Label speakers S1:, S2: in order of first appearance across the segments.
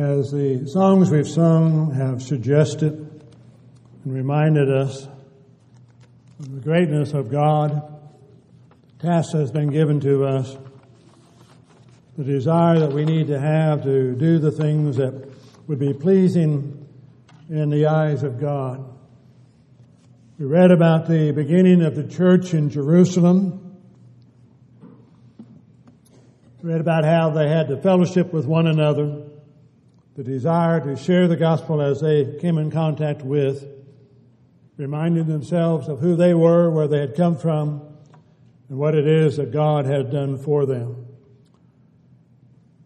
S1: As the songs we've sung have suggested and reminded us of the greatness of God, the task has been given to us, the desire that we need to have to do the things that would be pleasing in the eyes of God. We read about the beginning of the church in Jerusalem. We read about how they had to fellowship with one another the desire to share the gospel as they came in contact with, reminding themselves of who they were, where they had come from, and what it is that God had done for them.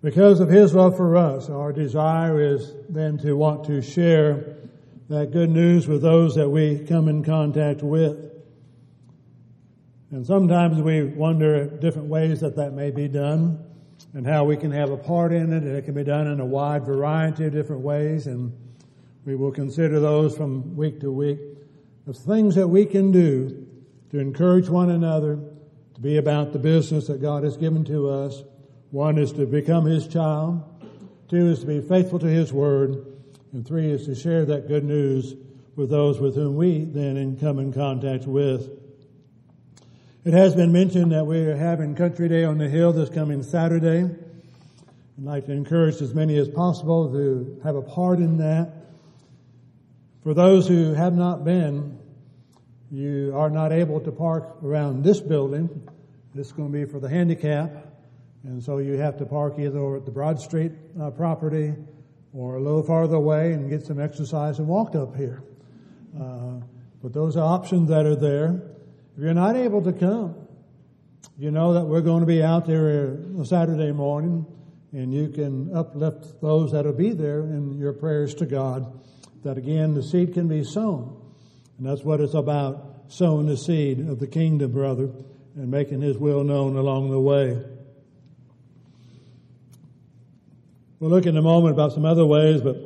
S1: Because of His love for us, our desire is then to want to share that good news with those that we come in contact with. And sometimes we wonder different ways that that may be done and how we can have a part in it, and it can be done in a wide variety of different ways, and we will consider those from week to week of things that we can do to encourage one another to be about the business that God has given to us. One is to become His child. Two is to be faithful to His word. And three is to share that good news with those with whom we then come in contact with. It has been mentioned that we are having Country Day on the Hill this coming Saturday. I'd like to encourage as many as possible to have a part in that. For those who have not been, you are not able to park around this building. This is going to be for the handicap. And so you have to park either over at the Broad Street uh, property or a little farther away and get some exercise and walk up here. Uh, but those are options that are there. If you're not able to come, you know that we're going to be out there uh, Saturday morning and you can uplift those that'll be there in your prayers to God that again the seed can be sown. And that's what it's about, sowing the seed of the kingdom, brother, and making his will known along the way. We'll look in a moment about some other ways, but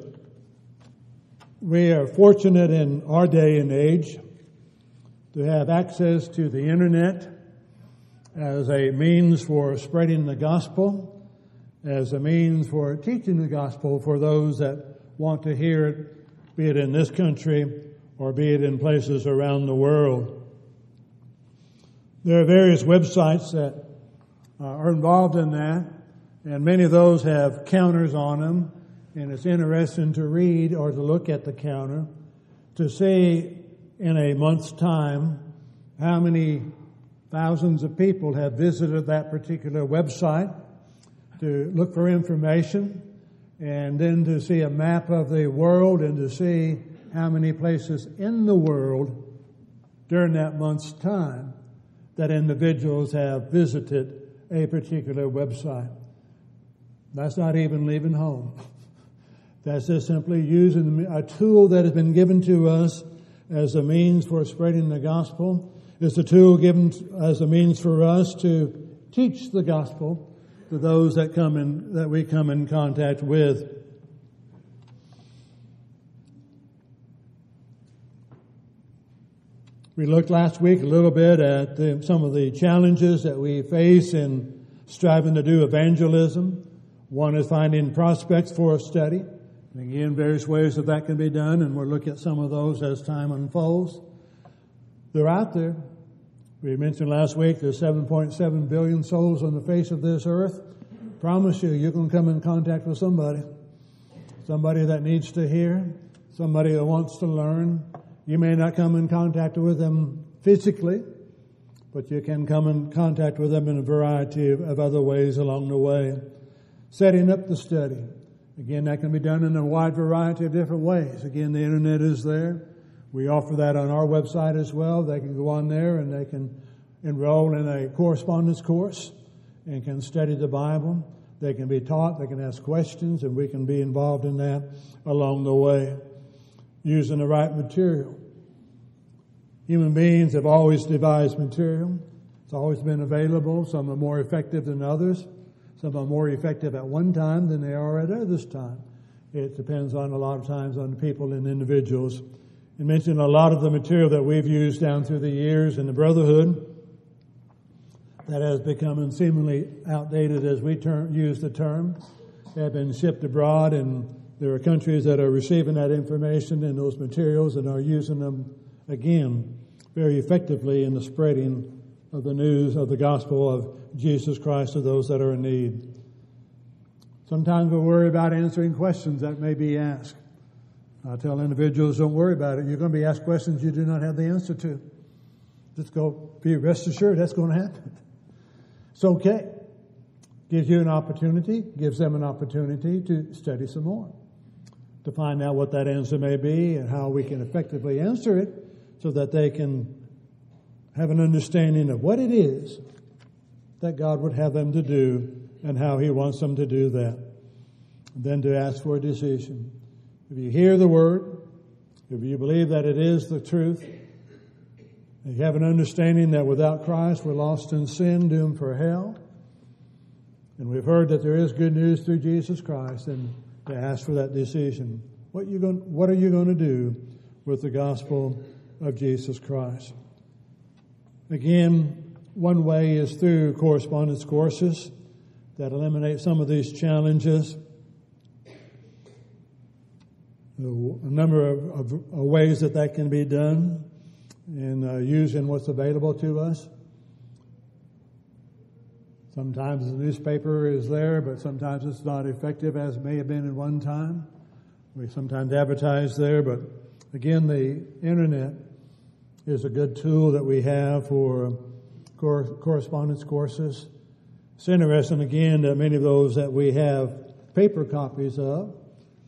S1: we are fortunate in our day and age to have access to the internet as a means for spreading the gospel, as a means for teaching the gospel for those that want to hear it, be it in this country or be it in places around the world. There are various websites that uh, are involved in that, and many of those have counters on them, and it's interesting to read or to look at the counter to see in a month's time how many thousands of people have visited that particular website to look for information and then to see a map of the world and to see how many places in the world during that month's time that individuals have visited a particular website. That's not even leaving home. That's just simply using a tool that has been given to us as a means for spreading the gospel. It's a tool given as a means for us to teach the gospel to those that come in, that we come in contact with. We looked last week a little bit at the, some of the challenges that we face in striving to do evangelism. One is finding prospects for a study. And again, various ways that that can be done, and we'll look at some of those as time unfolds. They're out there. We mentioned last week there's 7.7 billion souls on the face of this earth. Promise you, you can come in contact with somebody. Somebody that needs to hear, somebody that wants to learn. You may not come in contact with them physically, but you can come in contact with them in a variety of other ways along the way. Setting up the study, Again, that can be done in a wide variety of different ways. Again, the internet is there. We offer that on our website as well. They can go on there and they can enroll in a correspondence course and can study the Bible. They can be taught, they can ask questions, and we can be involved in that along the way using the right material. Human beings have always devised material. It's always been available. Some are more effective than others. Some are more effective at one time than they are at others time. It depends on a lot of times on people and individuals. You mentioned a lot of the material that we've used down through the years in the Brotherhood that has become seemingly outdated as we term, use the term. have been shipped abroad, and there are countries that are receiving that information and those materials and are using them again very effectively in the spreading of the news of the gospel of Jesus Christ to those that are in need. Sometimes we worry about answering questions that may be asked. I tell individuals, don't worry about it. You're going to be asked questions you do not have the answer to. Just go, be rest assured that's going to happen. It's okay. Gives you an opportunity, gives them an opportunity to study some more, to find out what that answer may be and how we can effectively answer it so that they can have an understanding of what it is that God would have them to do and how He wants them to do that. And then to ask for a decision. If you hear the word, if you believe that it is the truth, you have an understanding that without Christ we're lost in sin, doomed for hell, and we've heard that there is good news through Jesus Christ, and to ask for that decision. What, you going, what are you going to do with the gospel of Jesus Christ? Again, one way is through correspondence courses that eliminate some of these challenges a number of, of, ways that that can be done and uh, using what's available to us. Sometimes the newspaper is there, but sometimes it's not effective as it may have been at one time. We sometimes advertise there, but again, the internet is a good tool that we have for cor- correspondence courses. It's interesting again that many of those that we have paper copies of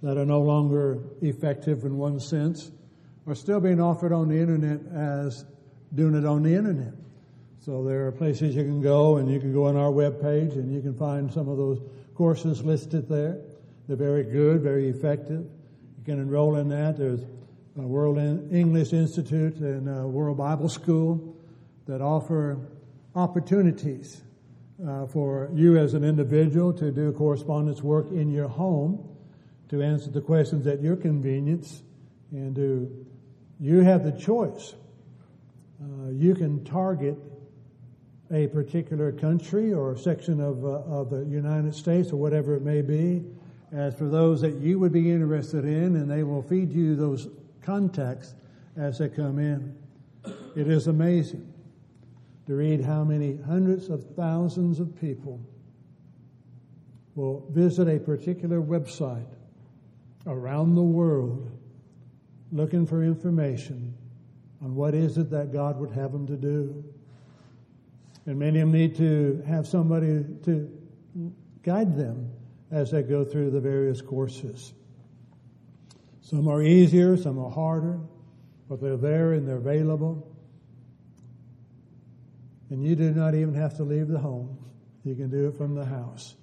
S1: that are no longer effective in one sense are still being offered on the internet as doing it on the internet. So there are places you can go and you can go on our web page and you can find some of those courses listed there. They're very good, very effective. You can enroll in that. There's World English Institute and World Bible School that offer opportunities uh, for you as an individual to do correspondence work in your home to answer the questions at your convenience and to you have the choice. Uh, you can target a particular country or section of, uh, of the United States or whatever it may be as for those that you would be interested in, and they will feed you those contacts as they come in. It is amazing to read how many hundreds of thousands of people will visit a particular website around the world looking for information on what is it that God would have them to do. And many of them need to have somebody to guide them as they go through the various courses. Some are easier, some are harder, but they're there and they're available. And you do not even have to leave the home. You can do it from the house.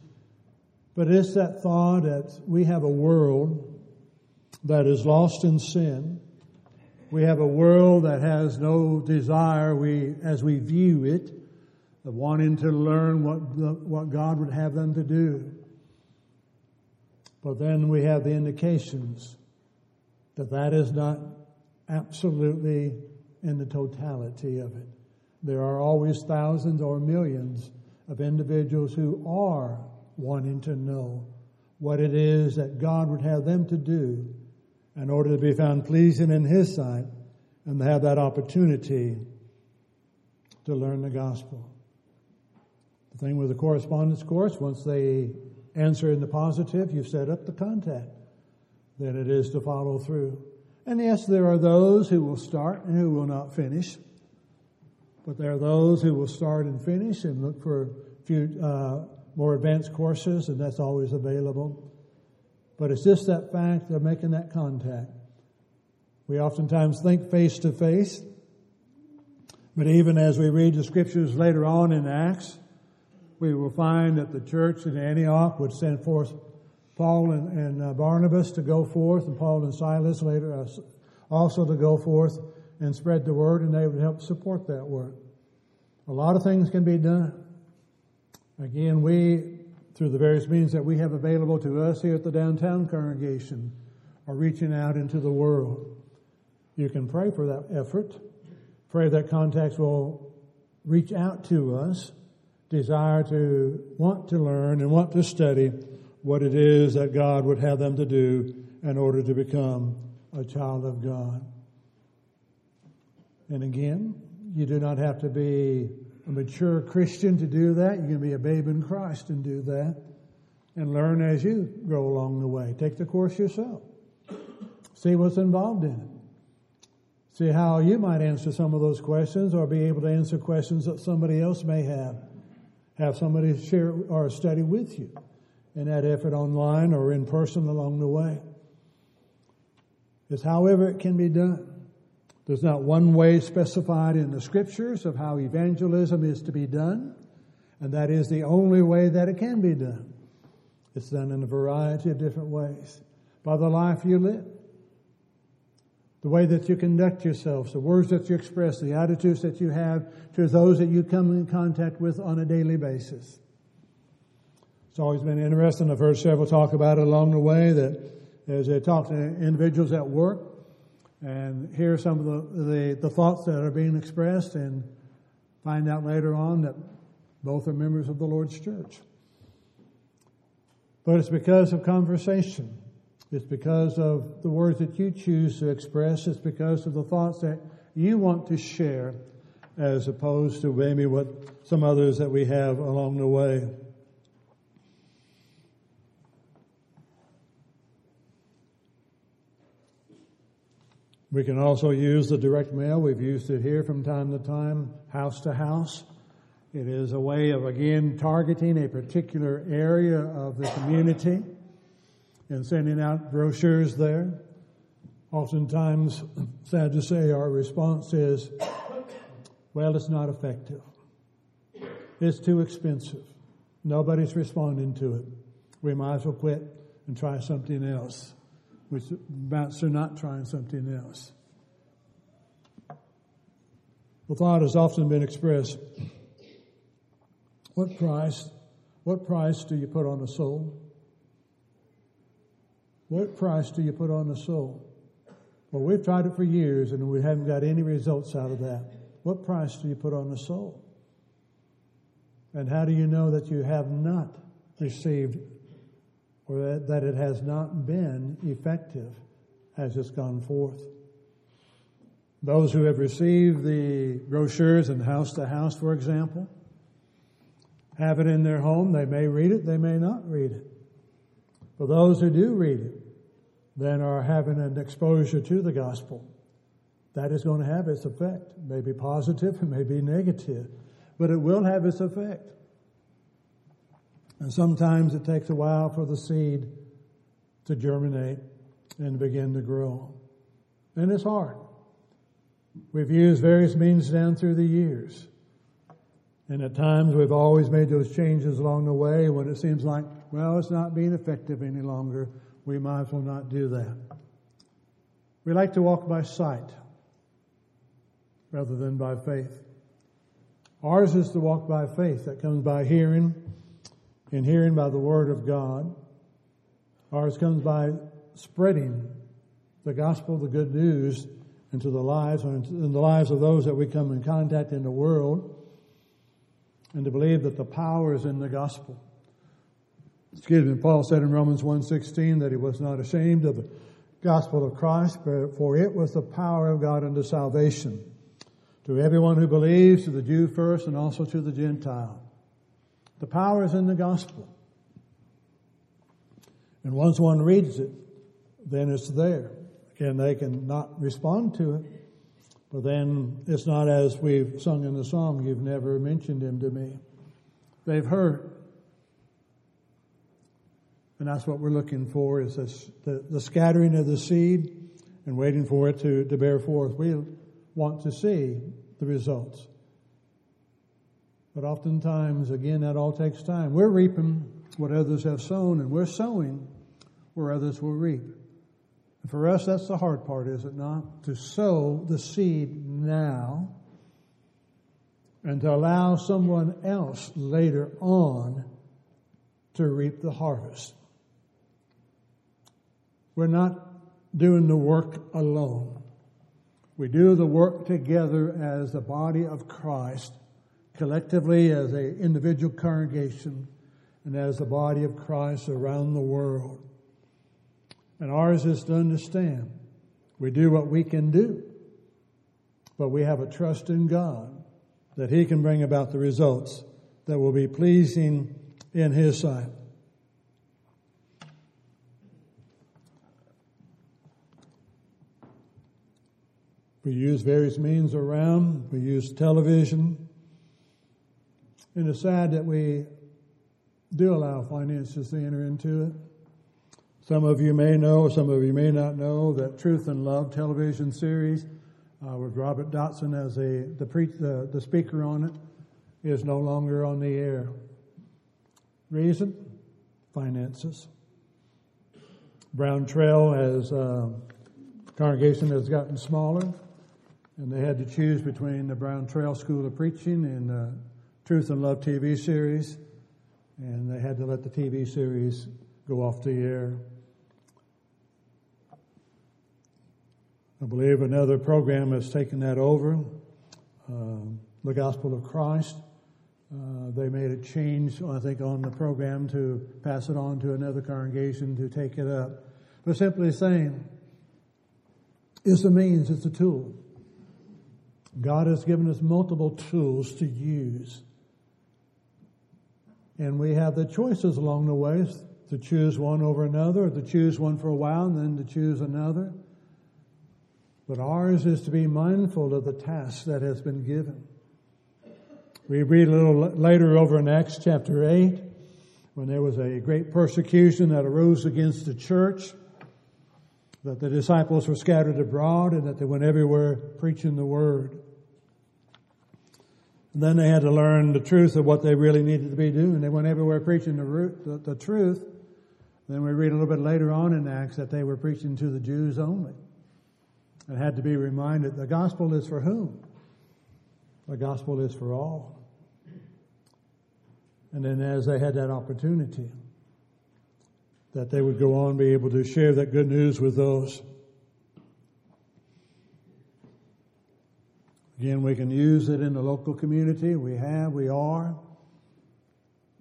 S1: But it's that thought that we have a world that is lost in sin. We have a world that has no desire, we, as we view it, of wanting to learn what, the, what God would have them to do. But then we have the indications that that is not absolutely in the totality of it. There are always thousands or millions of individuals who are wanting to know what it is that God would have them to do in order to be found pleasing in His sight and to have that opportunity to learn the gospel. The thing with the correspondence course, once they answer in the positive, you've set up the contact. Then it is to follow through. And yes, there are those who will start and who will not finish. But there are those who will start and finish and look for a few, uh, more advanced courses, and that's always available. But it's just that fact of making that contact. We oftentimes think face to face, but even as we read the scriptures later on in Acts, we will find that the church in Antioch would send forth Paul and, and uh, Barnabas to go forth, and Paul and Silas later uh, also to go forth and spread the word, and they would help support that work. A lot of things can be done. Again, we through the various means that we have available to us here at the downtown congregation are reaching out into the world. You can pray for that effort. Pray that contacts will reach out to us, desire to want to learn and want to study what it is that God would have them to do in order to become a child of God. And again, you do not have to be a mature Christian to do that. You can be a babe in Christ and do that and learn as you go along the way. Take the course yourself. See what's involved in it. See how you might answer some of those questions or be able to answer questions that somebody else may have. Have somebody share or study with you in that effort online or in person along the way. It's however it can be done. There's not one way specified in the scriptures of how evangelism is to be done, and that is the only way that it can be done. It's done in a variety of different ways. By the life you live, the way that you conduct yourselves, the words that you express, the attitudes that you have to those that you come in contact with on a daily basis. It's always been interesting. I've heard several talk about it along the way that as they talk to individuals at work and hear some of the, the, the thoughts that are being expressed and find out later on that both are members of the Lord's church. But it's because of conversation. It's because of the words that you choose to express. It's because of the thoughts that you want to share as opposed to maybe what some others that we have along the way. We can also use the direct mail. We've used it here from time to time, house to house. It is a way of, again, targeting a particular area of the community and sending out brochures there. Oftentimes, sad to say, our response is, well, it's not effective. It's too expensive. Nobody's responding to it. We might as well quit and try something else which amounts to not trying something else. The thought has often been expressed what price, what price do you put on a soul? What price do you put on a soul? Well, we've tried it for years and we haven't got any results out of that. What price do you put on a soul? And how do you know that you have not received or that it has not been effective as it's gone forth. Those who have received the brochures and house to house, for example, have it in their home. They may read it, they may not read it. But those who do read it, then are having an exposure to the gospel. That is going to have its effect. It may be positive, it may be negative, but it will have its effect. And sometimes it takes a while for the seed to germinate and begin to grow. And it's hard. We've used various means down through the years. And at times we've always made those changes along the way when it seems like, well, it's not being effective any longer. We might as well not do that. We like to walk by sight rather than by faith. Ours is to walk by faith. That comes by hearing in hearing by the word of God. Ours comes by spreading the gospel, the good news, into the lives and in the lives of those that we come in contact in the world, and to believe that the power is in the gospel. Excuse me, Paul said in Romans 1.16 that he was not ashamed of the gospel of Christ, for it was the power of God unto salvation to everyone who believes, to the Jew first and also to the Gentile. The power is in the gospel. And once one reads it, then it's there. Again, they can not respond to it, but then it's not as we've sung in the song, you've never mentioned him to me. They've heard. And that's what we're looking for is this, the, the scattering of the seed and waiting for it to, to bear forth. We want to see the results. But oftentimes, again, that all takes time. We're reaping what others have sown, and we're sowing where others will reap. And for us, that's the hard part, is it not? To sow the seed now and to allow someone else later on to reap the harvest. We're not doing the work alone. We do the work together as the body of Christ collectively as an individual congregation and as the body of Christ around the world. And ours is to understand we do what we can do, but we have a trust in God that He can bring about the results that will be pleasing in His sight. We use various means around. We use television. And it's sad that we do allow finances to enter into it. Some of you may know, some of you may not know that Truth and Love television series uh, with Robert Dotson as a, the, pre- the, the speaker on it is no longer on the air. Reason? Finances. Brown Trail as uh, congregation has gotten smaller, and they had to choose between the Brown Trail School of Preaching and uh, Truth and Love TV series, and they had to let the TV series go off the air. I believe another program has taken that over, uh, the Gospel of Christ. Uh, they made a change, I think, on the program to pass it on to another congregation to take it up. But simply saying, it's a means, it's a tool. God has given us multiple tools to use. And we have the choices along the way to choose one over another, or to choose one for a while and then to choose another. But ours is to be mindful of the task that has been given. We read a little later over in Acts chapter 8 when there was a great persecution that arose against the church, that the disciples were scattered abroad and that they went everywhere preaching the word. And then they had to learn the truth of what they really needed to be doing. They went everywhere preaching the, root, the, the truth. Then we read a little bit later on in Acts that they were preaching to the Jews only and had to be reminded the gospel is for whom? The gospel is for all. And then as they had that opportunity, that they would go on be able to share that good news with those. Again, we can use it in the local community. We have, we are.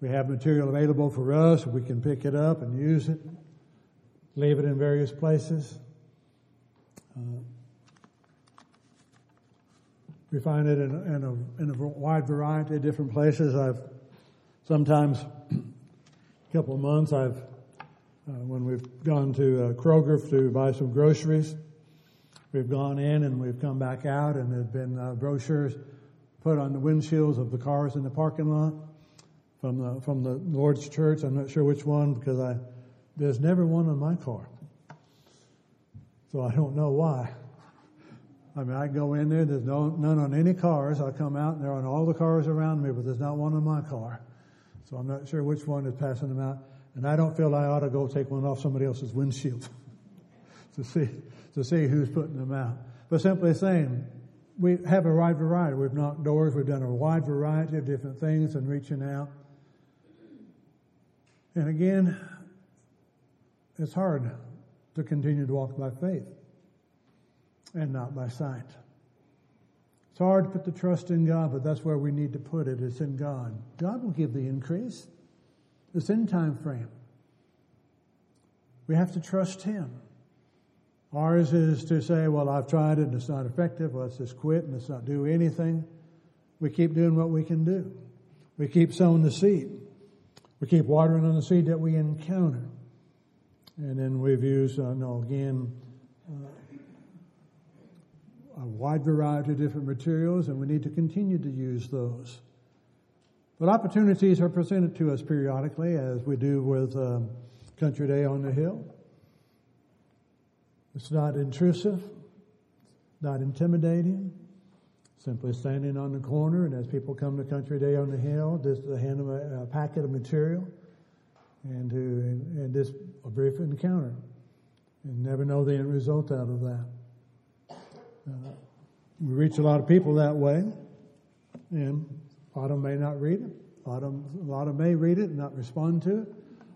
S1: We have material available for us. We can pick it up and use it, leave it in various places. Uh, we find it in, in, a, in a wide variety of different places. I've sometimes, a couple of months, I've, uh, when we've gone to uh, Kroger to buy some groceries, we've gone in and we've come back out and there've been uh, brochures put on the windshields of the cars in the parking lot from the, from the Lord's church. I'm not sure which one because I, there's never one on my car. So I don't know why. I mean, I go in there, there's no, none on any cars. I come out and they're on all the cars around me, but there's not one on my car. So I'm not sure which one is passing them out. And I don't feel I ought to go take one off somebody else's windshield to see, to see who's putting them out. But simply saying, we have a wide variety. We've knocked doors. We've done a wide variety of different things and reaching out. And again, it's hard to continue to walk by faith and not by sight. It's hard to put the trust in God, but that's where we need to put it. It's in God. God will give the increase. It's in time frame. We have to trust Him. Ours is to say, well, I've tried it and it's not effective. Let's just quit and let's not do anything. We keep doing what we can do. We keep sowing the seed. We keep watering on the seed that we encounter. And then we've used, uh, no, again, uh, a wide variety of different materials, and we need to continue to use those. But opportunities are presented to us periodically, as we do with um, Country Day on the Hill. It's not intrusive, not intimidating. Simply standing on the corner, and as people come to Country Day on the Hill, just to hand them a, a packet of material, and to and, just a brief encounter, and never know the end result out of that. Uh, we reach a lot of people that way, and a lot of them may not read it. A lot of a lot of them may read it and not respond to it.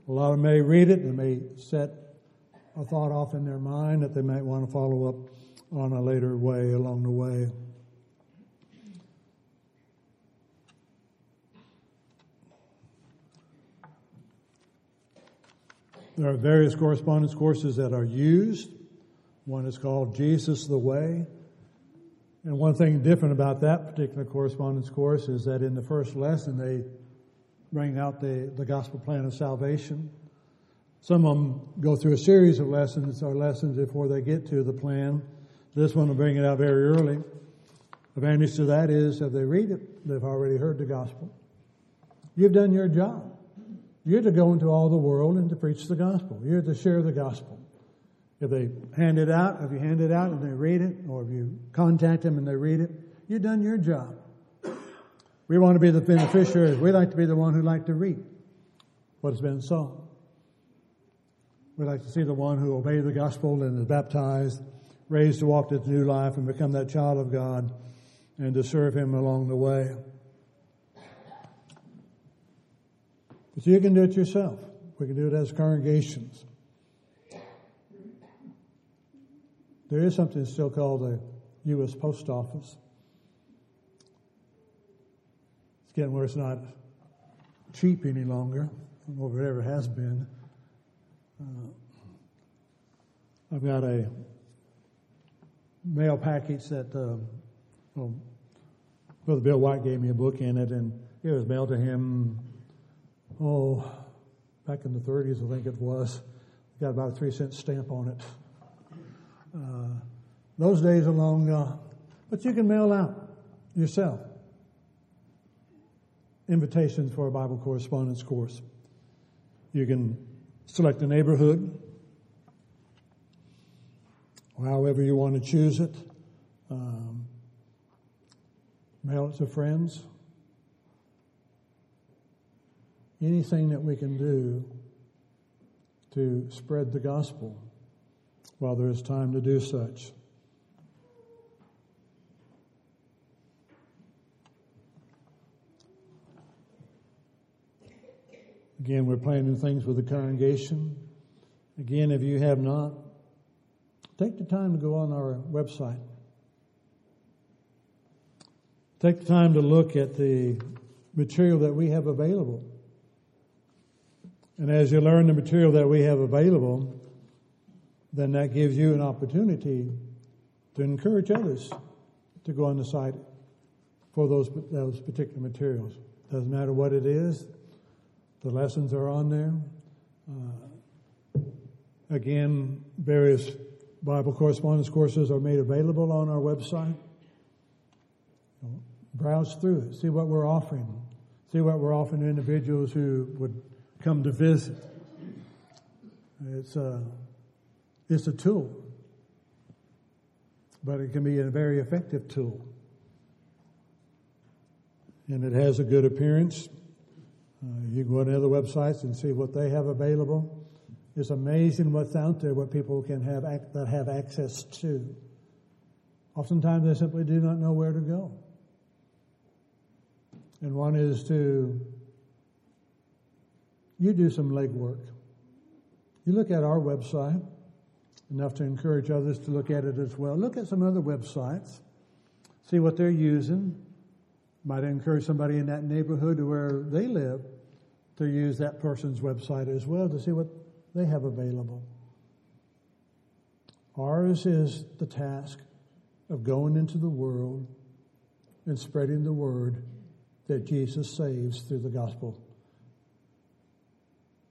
S1: A lot of them may read it and may set a thought off in their mind that they might want to follow up on a later way along the way. There are various correspondence courses that are used. One is called Jesus the Way. And one thing different about that particular correspondence course is that in the first lesson they bring out the, the gospel plan of salvation. Some of them go through a series of lessons or lessons before they get to the plan. This one will bring it out very early. Advantage to that is if they read it, they've already heard the gospel. You've done your job. You're to go into all the world and to preach the gospel. You're to share the gospel. If they hand it out, if you hand it out and they read it, or if you contact them and they read it, you've done your job. We want to be the beneficiaries. We like to be the one who like to read what has been sown. We like to see the one who obeyed the gospel and is baptized, raised to walk this new life and become that child of God and to serve him along the way. But you can do it yourself. We can do it as congregations. There is something still called the U.S. Post Office. It's getting where it's not cheap any longer, or if it has been. Uh, I've got a mail package that, uh, well, Brother Bill White gave me a book in it, and it was mailed to him, oh, back in the 30s, I think it was. Got about a three cent stamp on it. Uh, those days are long gone. But you can mail out yourself invitations for a Bible correspondence course. You can select a neighborhood, or however you want to choose it. Um, mail it to friends. Anything that we can do to spread the gospel while there is time to do such. Again, we're planning things with the congregation. Again, if you have not, take the time to go on our website. Take the time to look at the material that we have available. And as you learn the material that we have available, then that gives you an opportunity to encourage others to go on the site for those, those particular materials. Doesn't matter what it is, the lessons are on there. Uh, again, various Bible correspondence courses are made available on our website. Browse through it, see what we're offering, see what we're offering to individuals who would come to visit. It's a, uh, it's a tool, but it can be a very effective tool. And it has a good appearance. Uh, you go to other websites and see what they have available. It's amazing what's out there, what people can have that have access to. Oftentimes they simply do not know where to go. And one is to you do some legwork. You look at our website enough to encourage others to look at it as well. Look at some other websites, see what they're using. Might encourage somebody in that neighborhood to where they live to use that person's website as well to see what they have available. Ours is the task of going into the world and spreading the word that Jesus saves through the gospel.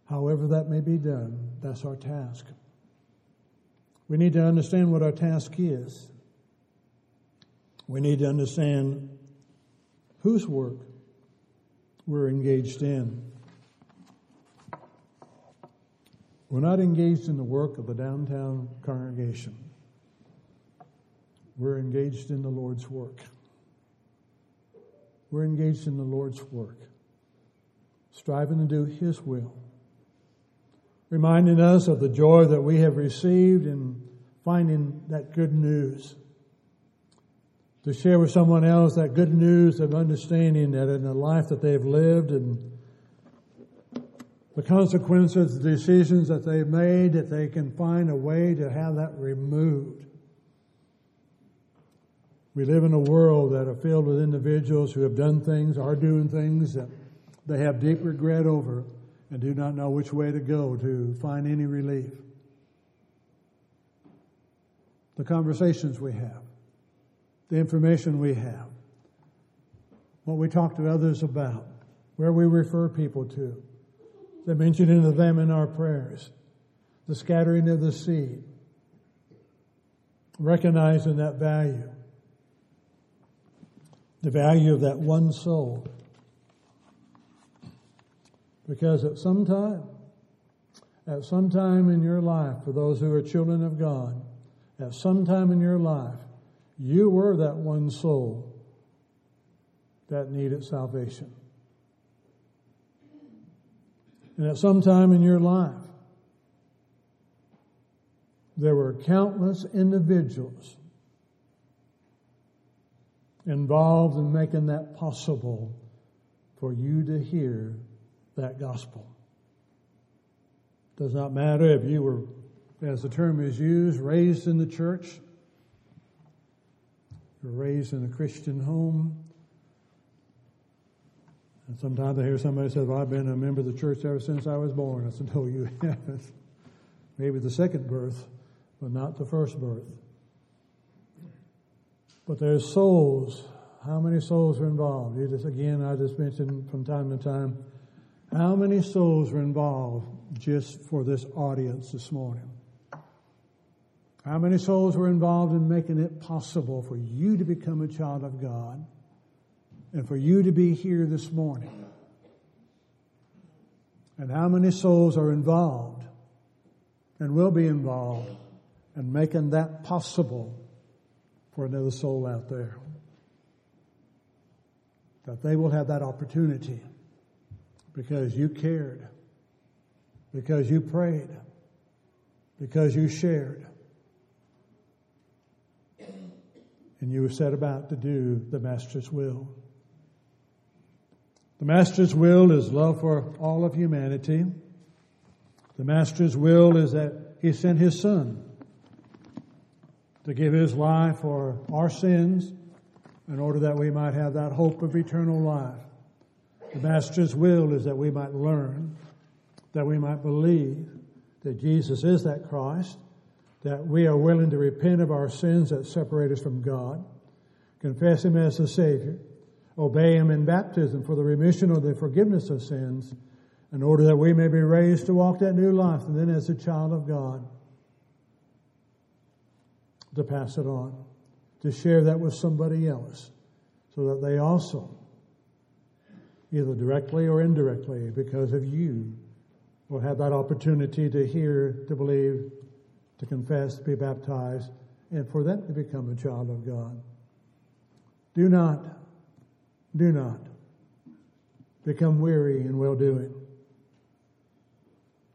S1: However, that may be done, that's our task. We need to understand what our task is. We need to understand whose work we're engaged in. We're not engaged in the work of the downtown congregation. We're engaged in the Lord's work. We're engaged in the Lord's work, striving to do His will reminding us of the joy that we have received in finding that good news. To share with someone else that good news of understanding that in the life that they've lived and the consequences, the decisions that they've made, that they can find a way to have that removed. We live in a world that are filled with individuals who have done things, are doing things that they have deep regret over and do not know which way to go to find any relief. The conversations we have, the information we have, what we talk to others about, where we refer people to, the mentioning of them in our prayers, the scattering of the seed, recognizing that value, the value of that one soul. Because at some time, at some time in your life, for those who are children of God, at some time in your life, you were that one soul that needed salvation. And at some time in your life, there were countless individuals involved in making that possible for you to hear that gospel. Does not matter if you were, as the term is used, raised in the church, raised in a Christian home. And sometimes I hear somebody say, Well, I've been a member of the church ever since I was born. I said, No, you haven't. Maybe the second birth, but not the first birth. But there's souls. How many souls are involved? You just, again, I just mentioned from time to time how many souls are involved just for this audience this morning? How many souls were involved in making it possible for you to become a child of God and for you to be here this morning? And how many souls are involved and will be involved in making that possible for another soul out there? That they will have that opportunity because you cared, because you prayed, because you shared, and you set about to do the Master's will. The Master's will is love for all of humanity. The Master's will is that He sent His Son to give His life for our sins in order that we might have that hope of eternal life. The Master's will is that we might learn, that we might believe that Jesus is that Christ, that we are willing to repent of our sins that separate us from God, confess Him as the Savior, obey Him in baptism for the remission or the forgiveness of sins, in order that we may be raised to walk that new life, and then as a child of God, to pass it on, to share that with somebody else, so that they also either directly or indirectly, because of you, will have that opportunity to hear, to believe, to confess, to be baptized, and for them to become a child of God. Do not, do not become weary in well doing.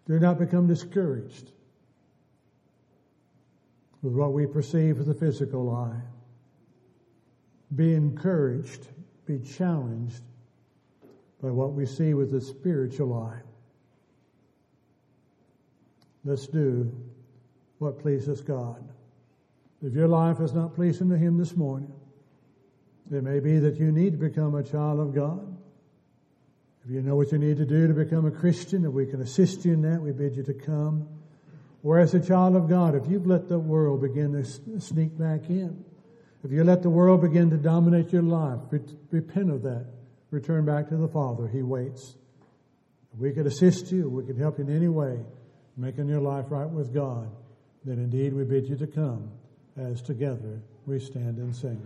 S1: Do not become discouraged with what we perceive as the physical eye. Be encouraged, be challenged by what we see with the spiritual eye. Let's do what pleases God. If your life is not pleasing to Him this morning, it may be that you need to become a child of God. If you know what you need to do to become a Christian, if we can assist you in that, we bid you to come. Or as a child of God, if you've let the world begin to sneak back in, if you let the world begin to dominate your life, repent of that return back to the Father. He waits. If we could assist you, we could help you in any way, making your life right with God, then indeed we bid you to come as together we stand and sing.